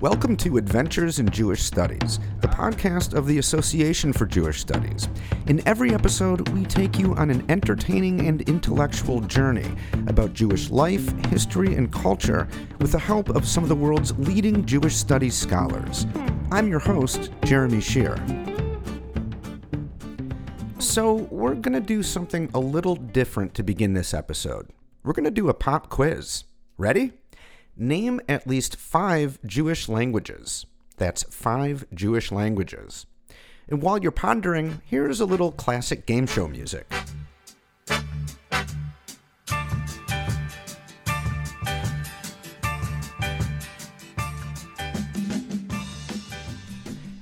Welcome to Adventures in Jewish Studies, the podcast of the Association for Jewish Studies. In every episode, we take you on an entertaining and intellectual journey about Jewish life, history, and culture with the help of some of the world's leading Jewish studies scholars. I'm your host, Jeremy Shere. So, we're going to do something a little different to begin this episode. We're going to do a pop quiz. Ready? Name at least five Jewish languages. That's five Jewish languages. And while you're pondering, here's a little classic game show music.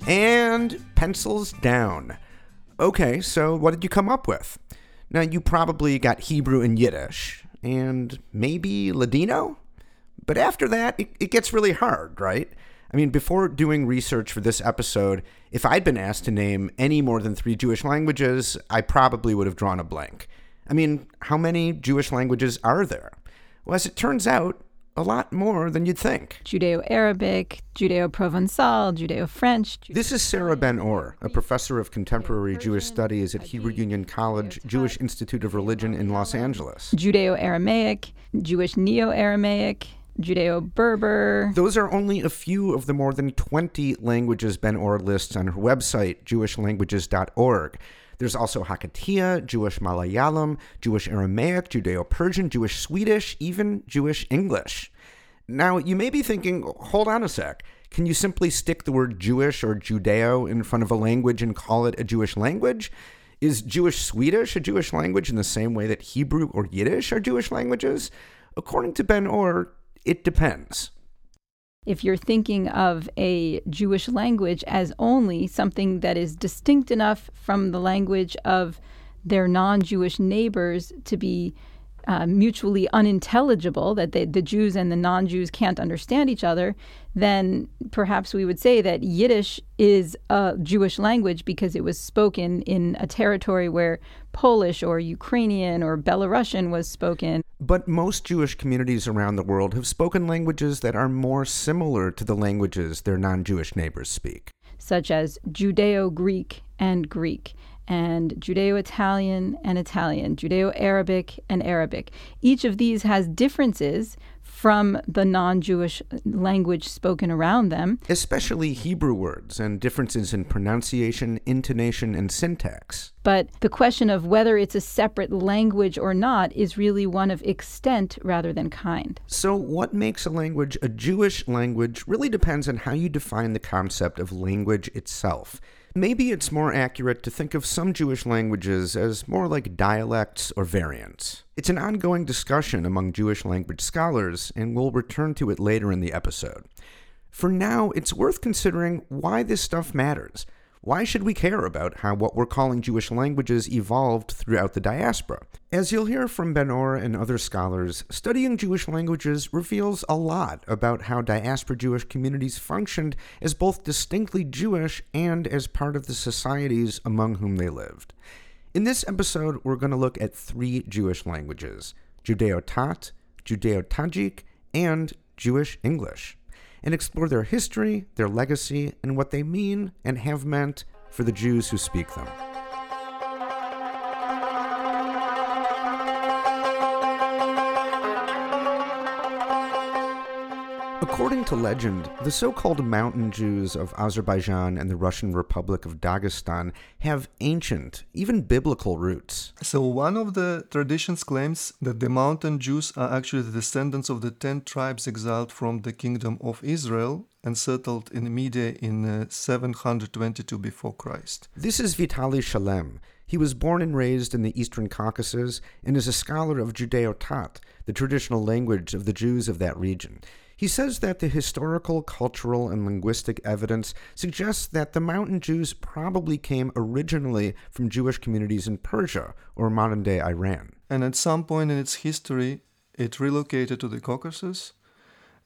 And pencils down. Okay, so what did you come up with? Now, you probably got Hebrew and Yiddish, and maybe Ladino? But after that, it, it gets really hard, right? I mean, before doing research for this episode, if I'd been asked to name any more than three Jewish languages, I probably would have drawn a blank. I mean, how many Jewish languages are there? Well, as it turns out, a lot more than you'd think. Judeo Arabic, Judeo Provençal, Judeo French. This is Sarah Benor, a professor of contemporary Jewish studies at Hebrew Union College, Jewish Institute of Religion in Los Angeles. Judeo Aramaic, Jewish Neo Aramaic, Judeo Berber. Those are only a few of the more than 20 languages Benor lists on her website, jewishlanguages.org. There's also Haketia, Jewish Malayalam, Jewish Aramaic, Judeo Persian, Jewish Swedish, even Jewish English. Now, you may be thinking, hold on a sec. Can you simply stick the word Jewish or Judeo in front of a language and call it a Jewish language? Is Jewish Swedish a Jewish language in the same way that Hebrew or Yiddish are Jewish languages? According to Benor, it depends. If you're thinking of a Jewish language as only something that is distinct enough from the language of their non Jewish neighbors to be uh, mutually unintelligible, that they, the Jews and the non Jews can't understand each other, then perhaps we would say that Yiddish is a Jewish language because it was spoken in a territory where Polish or Ukrainian or Belarusian was spoken. But most Jewish communities around the world have spoken languages that are more similar to the languages their non Jewish neighbors speak, such as Judeo Greek and Greek and Judeo Italian and Italian, Judeo Arabic and Arabic. Each of these has differences from the non Jewish language spoken around them. Especially Hebrew words and differences in pronunciation, intonation, and syntax. But the question of whether it's a separate language or not is really one of extent rather than kind. So, what makes a language a Jewish language really depends on how you define the concept of language itself. Maybe it's more accurate to think of some Jewish languages as more like dialects or variants. It's an ongoing discussion among Jewish language scholars, and we'll return to it later in the episode. For now, it's worth considering why this stuff matters why should we care about how what we're calling Jewish languages evolved throughout the diaspora? As you'll hear from Benor and other scholars, studying Jewish languages reveals a lot about how diaspora Jewish communities functioned as both distinctly Jewish and as part of the societies among whom they lived. In this episode, we're going to look at three Jewish languages Judeo Tat, Judeo Tajik, and Jewish English and explore their history, their legacy, and what they mean and have meant for the Jews who speak them. According to legend, the so called mountain Jews of Azerbaijan and the Russian Republic of Dagestan have ancient, even biblical roots. So, one of the traditions claims that the mountain Jews are actually the descendants of the ten tribes exiled from the kingdom of Israel and settled in Media in uh, 722 before Christ. This is Vitaly Shalem. He was born and raised in the Eastern Caucasus and is a scholar of Judeo Tat, the traditional language of the Jews of that region. He says that the historical, cultural, and linguistic evidence suggests that the Mountain Jews probably came originally from Jewish communities in Persia or modern day Iran. And at some point in its history, it relocated to the Caucasus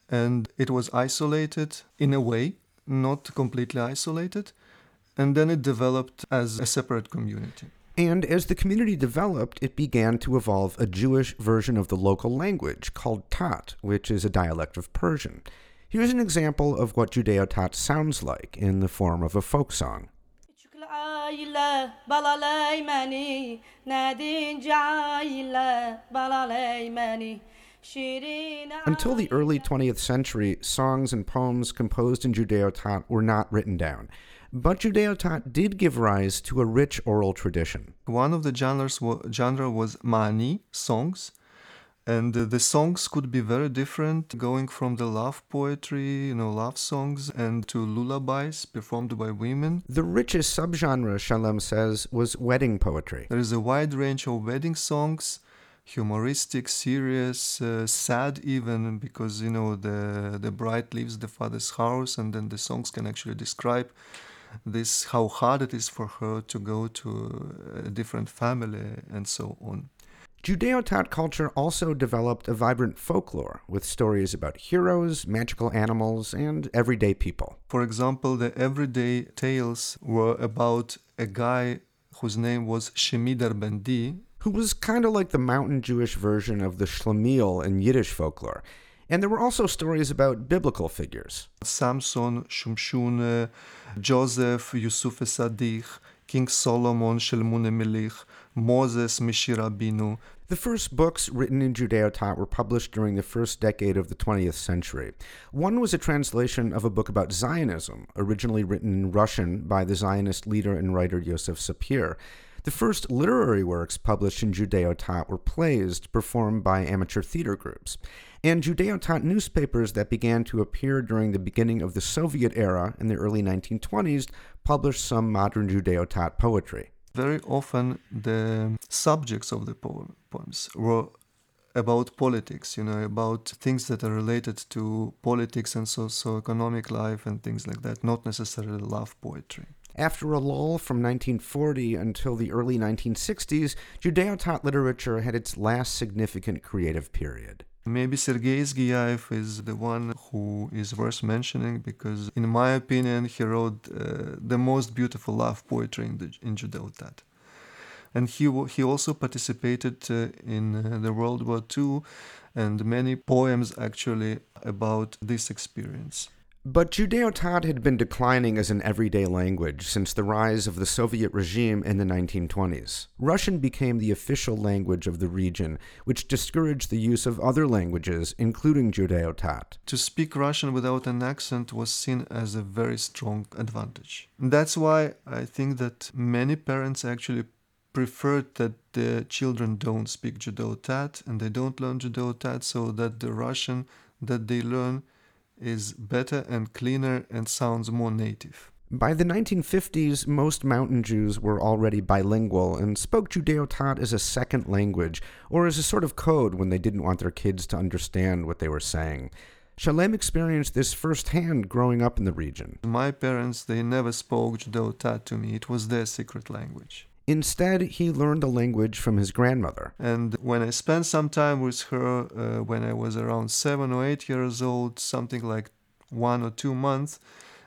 and it was isolated in a way, not completely isolated, and then it developed as a separate community. And as the community developed, it began to evolve a Jewish version of the local language called Tat, which is a dialect of Persian. Here's an example of what Judeo Tat sounds like in the form of a folk song. Until the early 20th century, songs and poems composed in Judeo Tat were not written down. But Judeo Tat did give rise to a rich oral tradition. One of the genres genre was Mani songs, and the songs could be very different, going from the love poetry, you know, love songs, and to lullabies performed by women. The richest subgenre, Shalem says, was wedding poetry. There is a wide range of wedding songs humoristic, serious, uh, sad even because you know the the bride leaves the father's house and then the songs can actually describe this how hard it is for her to go to a different family and so on. Judeo Tat culture also developed a vibrant folklore with stories about heroes, magical animals, and everyday people. For example, the everyday tales were about a guy whose name was Shemi Darbendi, who was kind of like the mountain Jewish version of the Shlemiel in Yiddish folklore. And there were also stories about biblical figures. Samson, Shumshun, Joseph, Yusuf Sadich, King Solomon, Shelmune Melich, Moses, Mishirabinu. The first books written in Judeo Tat were published during the first decade of the 20th century. One was a translation of a book about Zionism, originally written in Russian by the Zionist leader and writer Yosef Sapir. The first literary works published in Judeo Tat were plays performed by amateur theater groups, and Judeo Tat newspapers that began to appear during the beginning of the Soviet era in the early 1920s published some modern Judeo Tat poetry. Very often, the subjects of the poem, poems were about politics, you know, about things that are related to politics and socio-economic life and things like that, not necessarily love poetry. After a lull from 1940 until the early 1960s, Judeo Tat literature had its last significant creative period. Maybe Sergei Zgiaev is the one who is worth mentioning because, in my opinion, he wrote uh, the most beautiful love poetry in, in Judeo Tat. And he, he also participated uh, in uh, the World War II and many poems actually about this experience. But Judeo Tat had been declining as an everyday language since the rise of the Soviet regime in the 1920s. Russian became the official language of the region, which discouraged the use of other languages, including Judeo Tat. To speak Russian without an accent was seen as a very strong advantage. That's why I think that many parents actually preferred that their children don't speak Judeo Tat and they don't learn Judeo Tat so that the Russian that they learn is better and cleaner and sounds more native. By the 1950s, most mountain Jews were already bilingual and spoke Judeo Tat as a second language or as a sort of code when they didn't want their kids to understand what they were saying. Shalem experienced this firsthand growing up in the region. My parents, they never spoke Judeo Tat to me. It was their secret language. Instead, he learned the language from his grandmother. And when I spent some time with her uh, when I was around seven or eight years old, something like one or two months,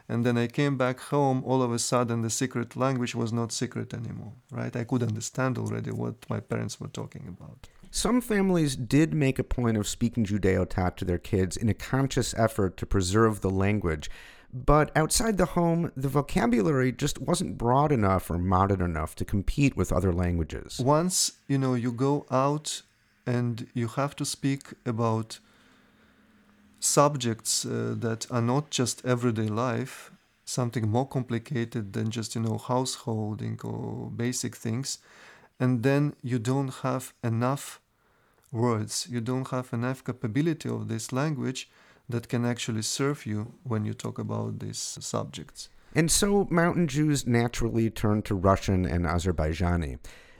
and then I came back home, all of a sudden the secret language was not secret anymore, right? I could understand already what my parents were talking about. Some families did make a point of speaking Judeo Tat to their kids in a conscious effort to preserve the language. But outside the home, the vocabulary just wasn't broad enough or modern enough to compete with other languages. Once, you know, you go out and you have to speak about subjects uh, that are not just everyday life, something more complicated than just, you know, householding or basic things, and then you don't have enough words, you don't have enough capability of this language that can actually serve you when you talk about these subjects. And so mountain Jews naturally turned to Russian and Azerbaijani.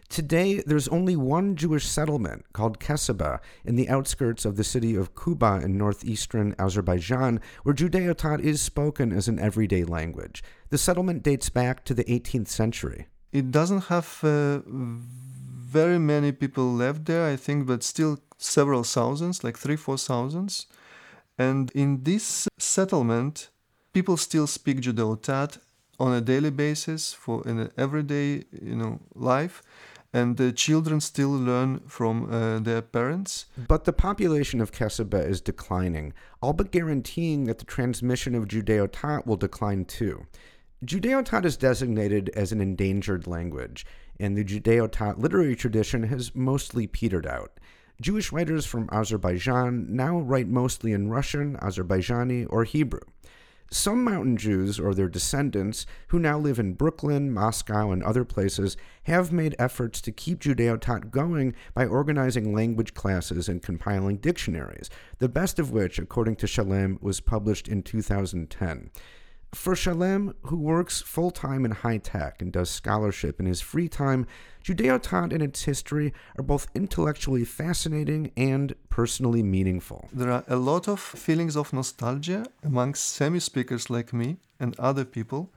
Today, there's only one Jewish settlement called Keseba in the outskirts of the city of Kuba in northeastern Azerbaijan, where Judeo Tat is spoken as an everyday language. The settlement dates back to the 18th century. It doesn't have uh, very many people left there, I think, but still several thousands, like three, four thousands. And in this settlement, people still speak Judeo Tat on a daily basis for in an everyday, you know, life. and the children still learn from uh, their parents. But the population of Keseba is declining, all but guaranteeing that the transmission of Judeo-Tat will decline too. Judeo-Tat is designated as an endangered language, and the Judeo-Tat literary tradition has mostly petered out. Jewish writers from Azerbaijan now write mostly in Russian, Azerbaijani, or Hebrew. Some mountain Jews or their descendants, who now live in Brooklyn, Moscow, and other places, have made efforts to keep Judeo-Tat going by organizing language classes and compiling dictionaries, the best of which, according to Shalem, was published in 2010. For Shalem, who works full time in high tech and does scholarship in his free time, Judeo-Tat and its history are both intellectually fascinating and personally meaningful. There are a lot of feelings of nostalgia amongst semi speakers like me and other people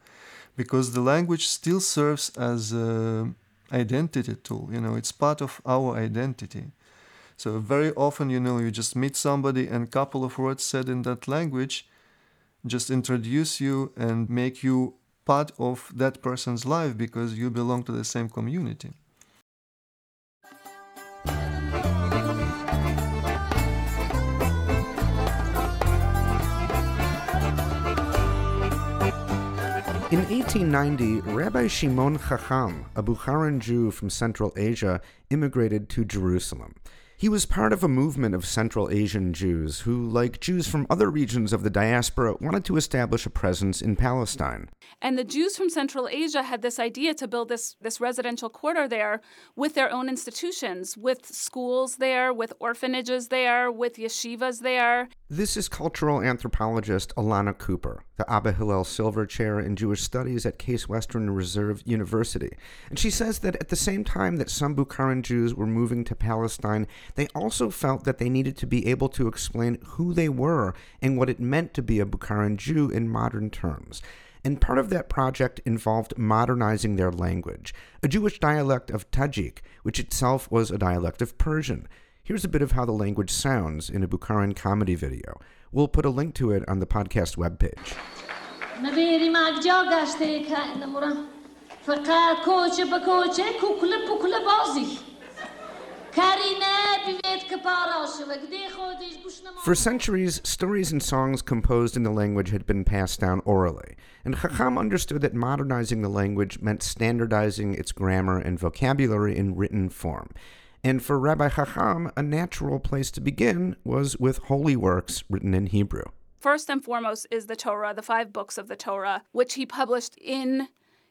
because the language still serves as an identity tool. You know, it's part of our identity. So very often, you know, you just meet somebody and a couple of words said in that language just introduce you and make you part of that person's life because you belong to the same community. In 1890, Rabbi Shimon Chacham, a Bukharan Jew from Central Asia, immigrated to Jerusalem. He was part of a movement of Central Asian Jews who, like Jews from other regions of the diaspora, wanted to establish a presence in Palestine. And the Jews from Central Asia had this idea to build this, this residential quarter there with their own institutions, with schools there, with orphanages there, with yeshivas there. This is cultural anthropologist Alanna Cooper, the Abba Hillel Silver Chair in Jewish Studies at Case Western Reserve University. And she says that at the same time that some Bukharan Jews were moving to Palestine, they also felt that they needed to be able to explain who they were and what it meant to be a Bukharan Jew in modern terms. And part of that project involved modernizing their language, a Jewish dialect of Tajik, which itself was a dialect of Persian. Here's a bit of how the language sounds in a Bukharan comedy video. We'll put a link to it on the podcast webpage. For centuries, stories and songs composed in the language had been passed down orally, and Chacham understood that modernizing the language meant standardizing its grammar and vocabulary in written form. And for Rabbi Chacham, a natural place to begin was with holy works written in Hebrew. First and foremost is the Torah, the five books of the Torah, which he published in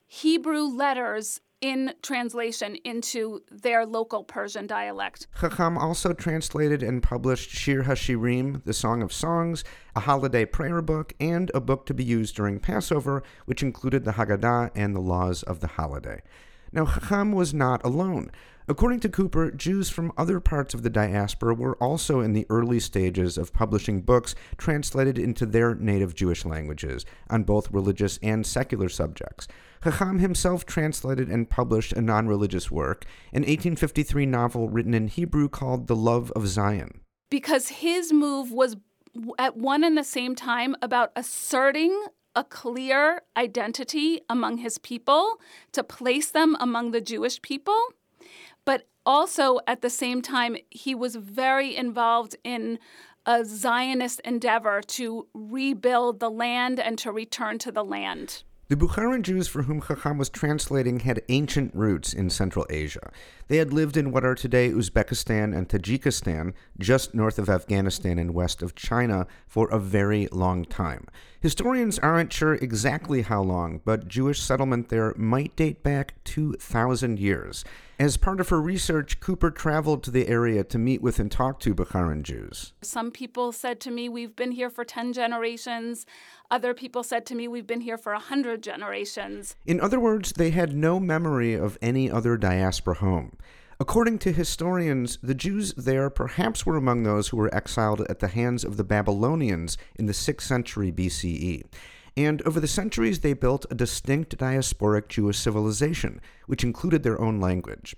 Hebrew letters in translation into their local Persian dialect. Chacham also translated and published Shir HaShirim, the Song of Songs, a holiday prayer book, and a book to be used during Passover, which included the Haggadah and the laws of the holiday. Now, Chacham was not alone. According to Cooper, Jews from other parts of the diaspora were also in the early stages of publishing books translated into their native Jewish languages on both religious and secular subjects. Chacham himself translated and published a non religious work, an 1853 novel written in Hebrew called The Love of Zion. Because his move was at one and the same time about asserting a clear identity among his people, to place them among the Jewish people but also at the same time, he was very involved in a Zionist endeavor to rebuild the land and to return to the land. The Bukharan Jews for whom Chacham was translating had ancient roots in Central Asia. They had lived in what are today Uzbekistan and Tajikistan, just north of Afghanistan and west of China, for a very long time. Historians aren't sure exactly how long, but Jewish settlement there might date back 2,000 years. As part of her research, Cooper traveled to the area to meet with and talk to Bukharan Jews. Some people said to me, We've been here for 10 generations. Other people said to me, We've been here for 100 generations. In other words, they had no memory of any other diaspora home. According to historians, the Jews there perhaps were among those who were exiled at the hands of the Babylonians in the 6th century BCE and over the centuries they built a distinct diasporic Jewish civilization, which included their own language.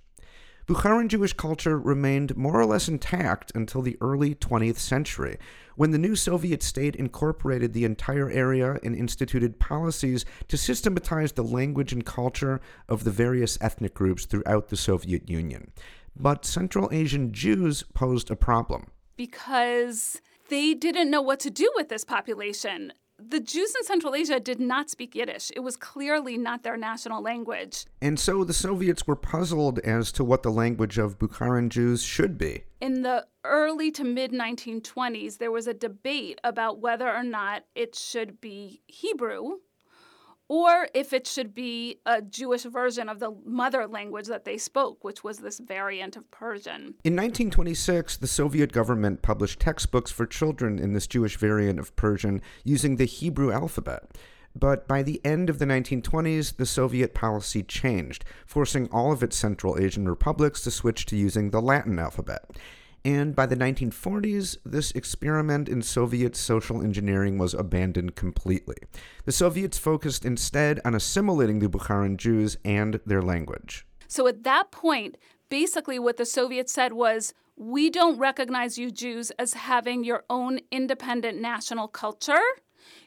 Bukharan Jewish culture remained more or less intact until the early 20th century, when the new Soviet state incorporated the entire area and instituted policies to systematize the language and culture of the various ethnic groups throughout the Soviet Union. But Central Asian Jews posed a problem. Because they didn't know what to do with this population the Jews in Central Asia did not speak Yiddish. It was clearly not their national language. And so the Soviets were puzzled as to what the language of Bukharan Jews should be. In the early to mid 1920s, there was a debate about whether or not it should be Hebrew or if it should be a Jewish version of the mother language that they spoke, which was this variant of Persian. In 1926, the Soviet government published textbooks for children in this Jewish variant of Persian using the Hebrew alphabet. But by the end of the 1920s, the Soviet policy changed, forcing all of its Central Asian republics to switch to using the Latin alphabet. And by the 1940s, this experiment in Soviet social engineering was abandoned completely. The Soviets focused instead on assimilating the Bukharan Jews and their language. So at that point, basically what the Soviets said was we don't recognize you Jews as having your own independent national culture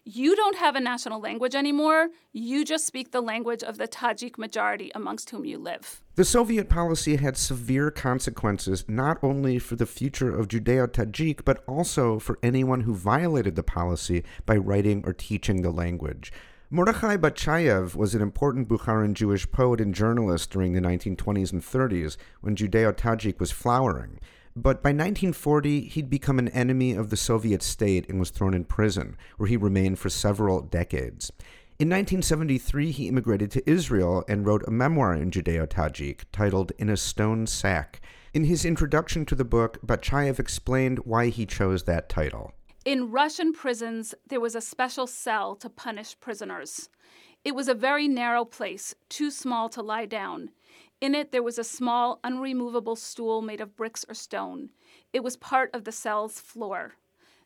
you don't have a national language anymore. You just speak the language of the Tajik majority amongst whom you live. The Soviet policy had severe consequences not only for the future of Judeo Tajik, but also for anyone who violated the policy by writing or teaching the language. Mordechai Batchayev was an important Bukharan Jewish poet and journalist during the 1920s and 30s when Judeo Tajik was flowering. But by 1940, he'd become an enemy of the Soviet state and was thrown in prison, where he remained for several decades. In 1973, he immigrated to Israel and wrote a memoir in Judeo Tajik titled In a Stone Sack. In his introduction to the book, Batchayev explained why he chose that title. In Russian prisons, there was a special cell to punish prisoners. It was a very narrow place, too small to lie down. In it, there was a small, unremovable stool made of bricks or stone. It was part of the cell's floor.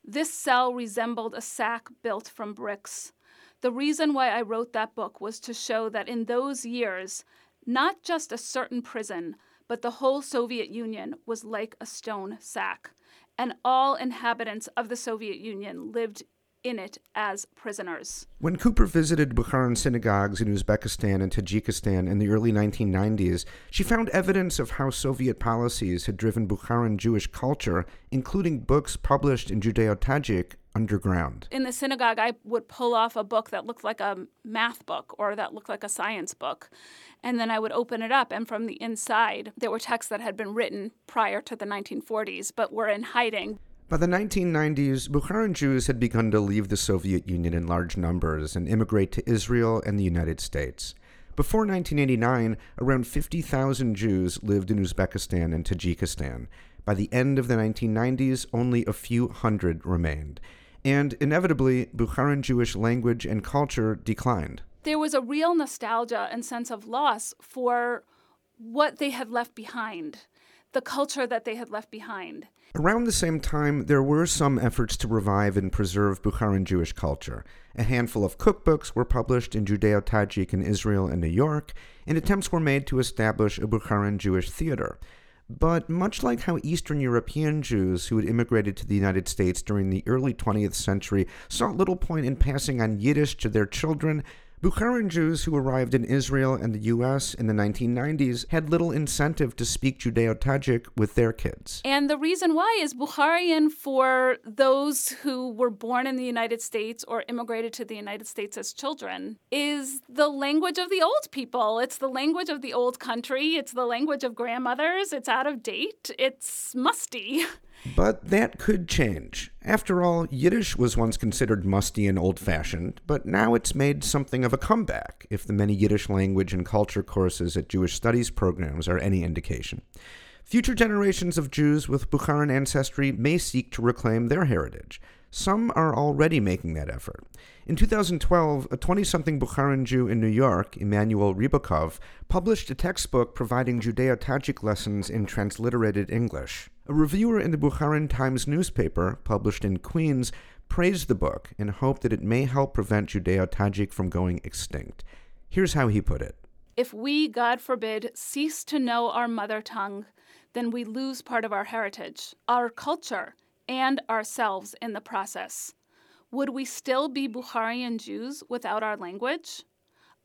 This cell resembled a sack built from bricks. The reason why I wrote that book was to show that in those years, not just a certain prison, but the whole Soviet Union was like a stone sack, and all inhabitants of the Soviet Union lived in it as prisoners. When Cooper visited Bukharan synagogues in Uzbekistan and Tajikistan in the early 1990s, she found evidence of how Soviet policies had driven Bukharan Jewish culture, including books published in Judeo Tajik, underground. In the synagogue, I would pull off a book that looked like a math book or that looked like a science book. And then I would open it up, and from the inside, there were texts that had been written prior to the 1940s but were in hiding. By the 1990s, Bukharan Jews had begun to leave the Soviet Union in large numbers and immigrate to Israel and the United States. Before 1989, around 50,000 Jews lived in Uzbekistan and Tajikistan. By the end of the 1990s, only a few hundred remained. And inevitably, Bukharan Jewish language and culture declined. There was a real nostalgia and sense of loss for what they had left behind, the culture that they had left behind. Around the same time, there were some efforts to revive and preserve Bukharan Jewish culture. A handful of cookbooks were published in Judeo Tajik in Israel and New York, and attempts were made to establish a Bukharan Jewish theater. But much like how Eastern European Jews who had immigrated to the United States during the early 20th century saw little point in passing on Yiddish to their children, Bukharan Jews who arrived in Israel and the U.S. in the 1990s had little incentive to speak Judeo Tajik with their kids. And the reason why is Bukharian for those who were born in the United States or immigrated to the United States as children is the language of the old people. It's the language of the old country. It's the language of grandmothers. It's out of date. It's musty. But that could change. After all, Yiddish was once considered musty and old fashioned, but now it's made something of a comeback, if the many Yiddish language and culture courses at Jewish studies programs are any indication. Future generations of Jews with Bukharan ancestry may seek to reclaim their heritage. Some are already making that effort. In 2012, a 20 something Bukharan Jew in New York, Emmanuel Rybakov, published a textbook providing Judeo Tajik lessons in transliterated English. A reviewer in the Bukharan Times newspaper, published in Queens, praised the book in hope that it may help prevent Judeo Tajik from going extinct. Here's how he put it If we, God forbid, cease to know our mother tongue, then we lose part of our heritage, our culture, and ourselves in the process. Would we still be Bukharian Jews without our language?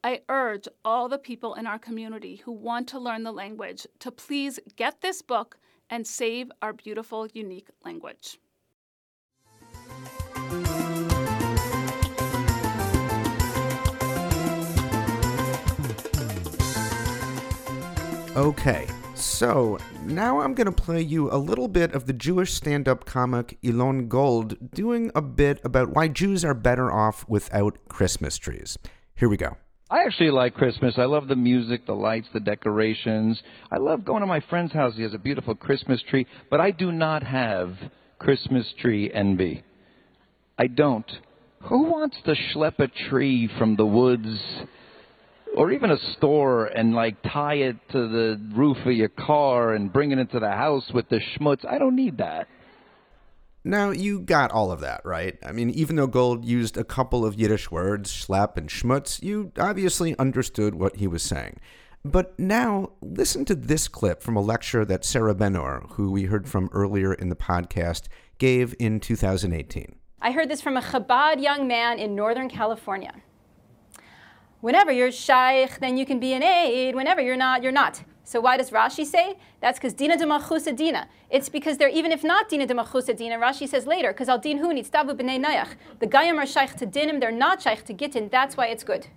I urge all the people in our community who want to learn the language to please get this book and save our beautiful, unique language. Okay, so now I'm going to play you a little bit of the Jewish stand up comic Elon Gold doing a bit about why Jews are better off without Christmas trees. Here we go. I actually like Christmas. I love the music, the lights, the decorations. I love going to my friend's house. He has a beautiful Christmas tree, but I do not have Christmas tree envy. I don't. Who wants to schlep a tree from the woods or even a store and like tie it to the roof of your car and bring it into the house with the schmutz? I don't need that. Now, you got all of that, right? I mean, even though Gold used a couple of Yiddish words, schlep and schmutz, you obviously understood what he was saying. But now, listen to this clip from a lecture that Sarah Benor, who we heard from earlier in the podcast, gave in 2018. I heard this from a Chabad young man in Northern California. Whenever you're shaykh, then you can be an aid. Whenever you're not, you're not. So why does Rashi say? That's because dina de dina. It's because they're even if not dina de dina, Rashi says later, because al din hu stavu b'nei nayach. The gayim are shaykh to dinim, they're not shaykh to gittin. That's why it's good.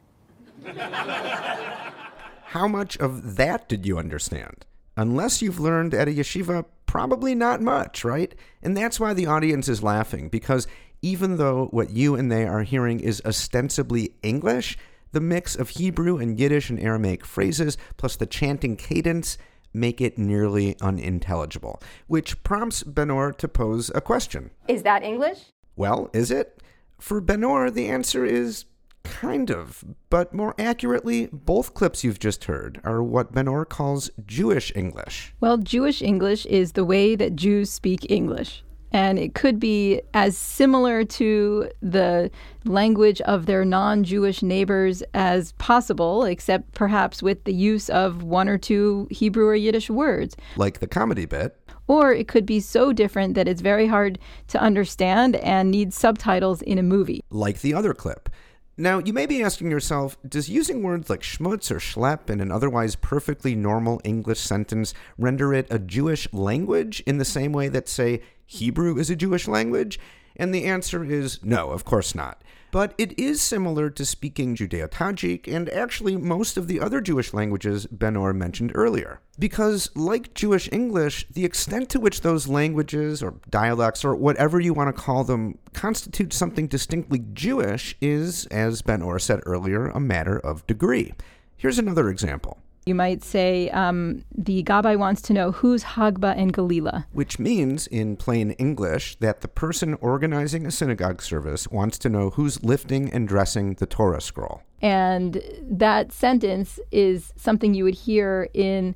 How much of that did you understand? Unless you've learned at a yeshiva, probably not much, right? And that's why the audience is laughing, because even though what you and they are hearing is ostensibly English, the mix of Hebrew and Yiddish and Aramaic phrases, plus the chanting cadence, make it nearly unintelligible, which prompts Benor to pose a question. Is that English? Well, is it? For Benor, the answer is kind of, but more accurately, both clips you've just heard are what Benor calls Jewish English. Well, Jewish English is the way that Jews speak English and it could be as similar to the language of their non Jewish neighbors as possible, except perhaps with the use of one or two Hebrew or Yiddish words. Like the comedy bit. Or it could be so different that it's very hard to understand and needs subtitles in a movie. Like the other clip. Now, you may be asking yourself, does using words like schmutz or schlep in an otherwise perfectly normal English sentence render it a Jewish language in the same way that, say, Hebrew is a Jewish language? And the answer is no, of course not. But it is similar to speaking Judeo Tajik and actually most of the other Jewish languages Benor mentioned earlier. Because, like Jewish English, the extent to which those languages or dialects or whatever you want to call them constitute something distinctly Jewish is, as Benor said earlier, a matter of degree. Here's another example. You might say um, the Gabbai wants to know who's Hagba and Galila. Which means, in plain English, that the person organizing a synagogue service wants to know who's lifting and dressing the Torah scroll. And that sentence is something you would hear in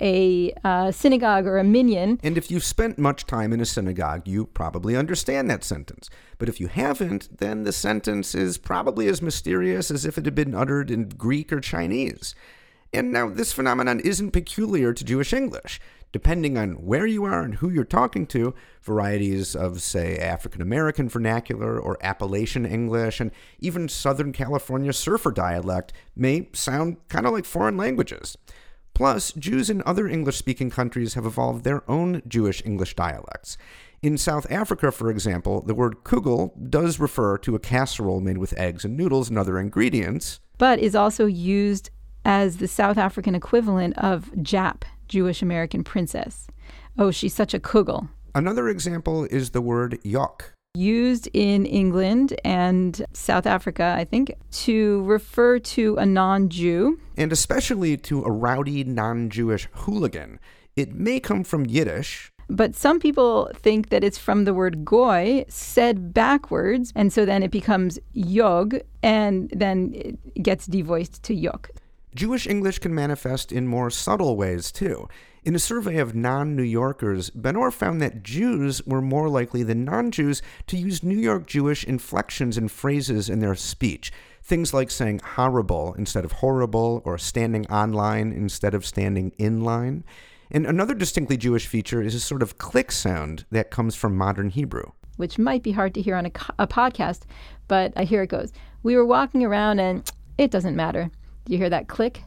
a uh, synagogue or a minyan. And if you've spent much time in a synagogue, you probably understand that sentence. But if you haven't, then the sentence is probably as mysterious as if it had been uttered in Greek or Chinese. And now, this phenomenon isn't peculiar to Jewish English. Depending on where you are and who you're talking to, varieties of, say, African American vernacular or Appalachian English, and even Southern California surfer dialect may sound kind of like foreign languages. Plus, Jews in other English speaking countries have evolved their own Jewish English dialects. In South Africa, for example, the word kugel does refer to a casserole made with eggs and noodles and other ingredients. But is also used as the South African equivalent of Jap, Jewish American princess. Oh, she's such a kugel. Another example is the word yok. Used in England and South Africa, I think, to refer to a non Jew. And especially to a rowdy non Jewish hooligan. It may come from Yiddish, but some people think that it's from the word goy said backwards, and so then it becomes yog, and then it gets devoiced to yok. Jewish English can manifest in more subtle ways, too. In a survey of non New Yorkers, Benor found that Jews were more likely than non Jews to use New York Jewish inflections and phrases in their speech. Things like saying horrible instead of horrible, or standing online instead of standing in line. And another distinctly Jewish feature is a sort of click sound that comes from modern Hebrew. Which might be hard to hear on a, a podcast, but here it goes. We were walking around and it doesn't matter. Do you hear that click?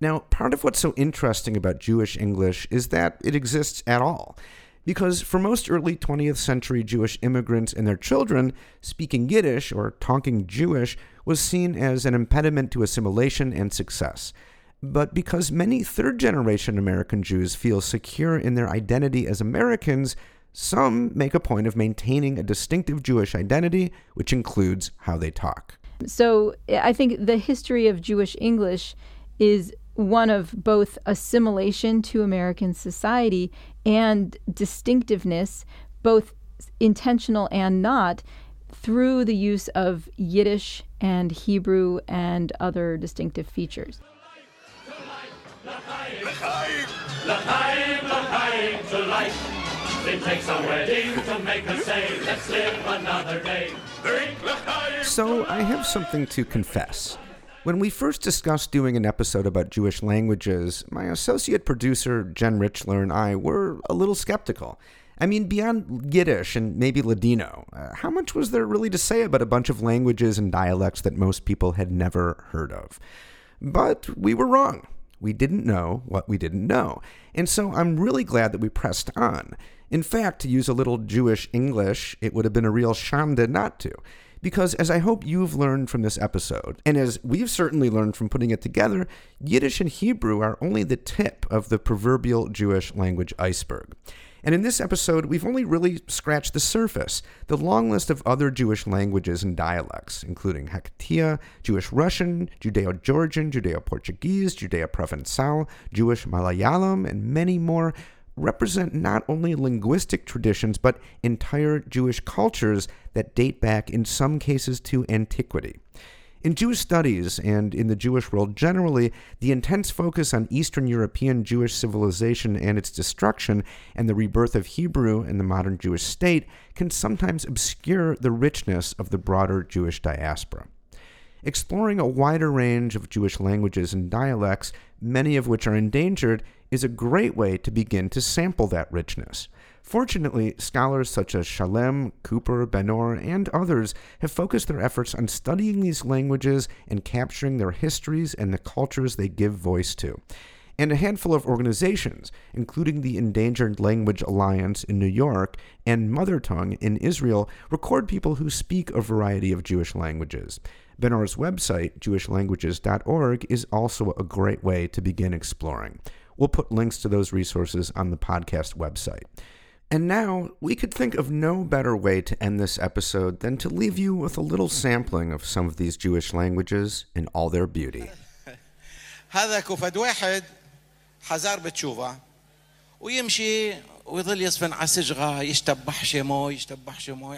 Now, part of what's so interesting about Jewish English is that it exists at all. Because for most early 20th century Jewish immigrants and their children, speaking Yiddish or talking Jewish was seen as an impediment to assimilation and success. But because many third generation American Jews feel secure in their identity as Americans, some make a point of maintaining a distinctive Jewish identity, which includes how they talk. So I think the history of Jewish English is one of both assimilation to American society and distinctiveness, both intentional and not, through the use of Yiddish and Hebrew and other distinctive features. It takes a wedding to make us say, let's live another day. So I have something to confess. When we first discussed doing an episode about Jewish languages, my associate producer, Jen Richler, and I were a little skeptical. I mean, beyond Yiddish and maybe Ladino, uh, how much was there really to say about a bunch of languages and dialects that most people had never heard of? But we were wrong. We didn't know what we didn't know. And so I'm really glad that we pressed on. In fact, to use a little Jewish English, it would have been a real shanda not to. Because as I hope you've learned from this episode, and as we've certainly learned from putting it together, Yiddish and Hebrew are only the tip of the proverbial Jewish language iceberg. And in this episode, we've only really scratched the surface. The long list of other Jewish languages and dialects, including Haketia, Jewish Russian, Judeo Georgian, Judeo Portuguese, Judeo Provençal, Jewish Malayalam, and many more, represent not only linguistic traditions, but entire Jewish cultures that date back, in some cases, to antiquity. In Jewish studies and in the Jewish world generally, the intense focus on Eastern European Jewish civilization and its destruction and the rebirth of Hebrew and the modern Jewish state can sometimes obscure the richness of the broader Jewish diaspora. Exploring a wider range of Jewish languages and dialects, many of which are endangered, is a great way to begin to sample that richness. Fortunately, scholars such as Shalem, Cooper, Benor, and others have focused their efforts on studying these languages and capturing their histories and the cultures they give voice to. And a handful of organizations, including the Endangered Language Alliance in New York and Mother Tongue in Israel, record people who speak a variety of Jewish languages. Benor's website, jewishlanguages.org, is also a great way to begin exploring. We'll put links to those resources on the podcast website. And now, we could think of no better way to end this episode than to leave you with a little sampling of some of these Jewish languages in all their beauty. هذا كفد واحد حزار بتشوفه ويمشي ويظل يصفن على سجغة يشتبح شمو يشتبح شمو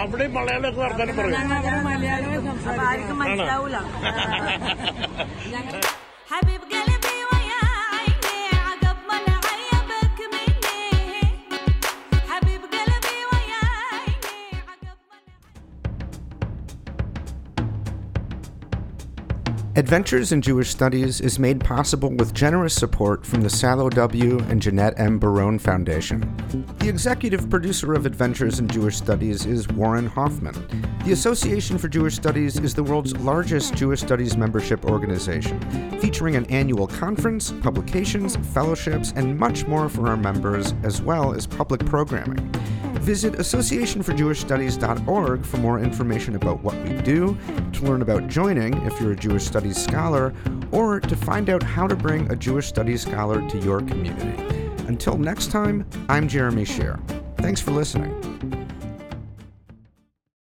അവിടെ മലയാളം വർത്താനം പറയും. മനസ്സിലാവൂല. Adventures in Jewish Studies is made possible with generous support from the Salo W. and Jeanette M. Baron Foundation. The executive producer of Adventures in Jewish Studies is Warren Hoffman. The Association for Jewish Studies is the world's largest Jewish Studies membership organization, featuring an annual conference, publications, fellowships, and much more for our members, as well as public programming. Visit associationforjewishstudies.org for more information about what we do, to learn about joining if you're a Jewish Studies scholar, or to find out how to bring a Jewish Studies scholar to your community. Until next time, I'm Jeremy Shere. Thanks for listening.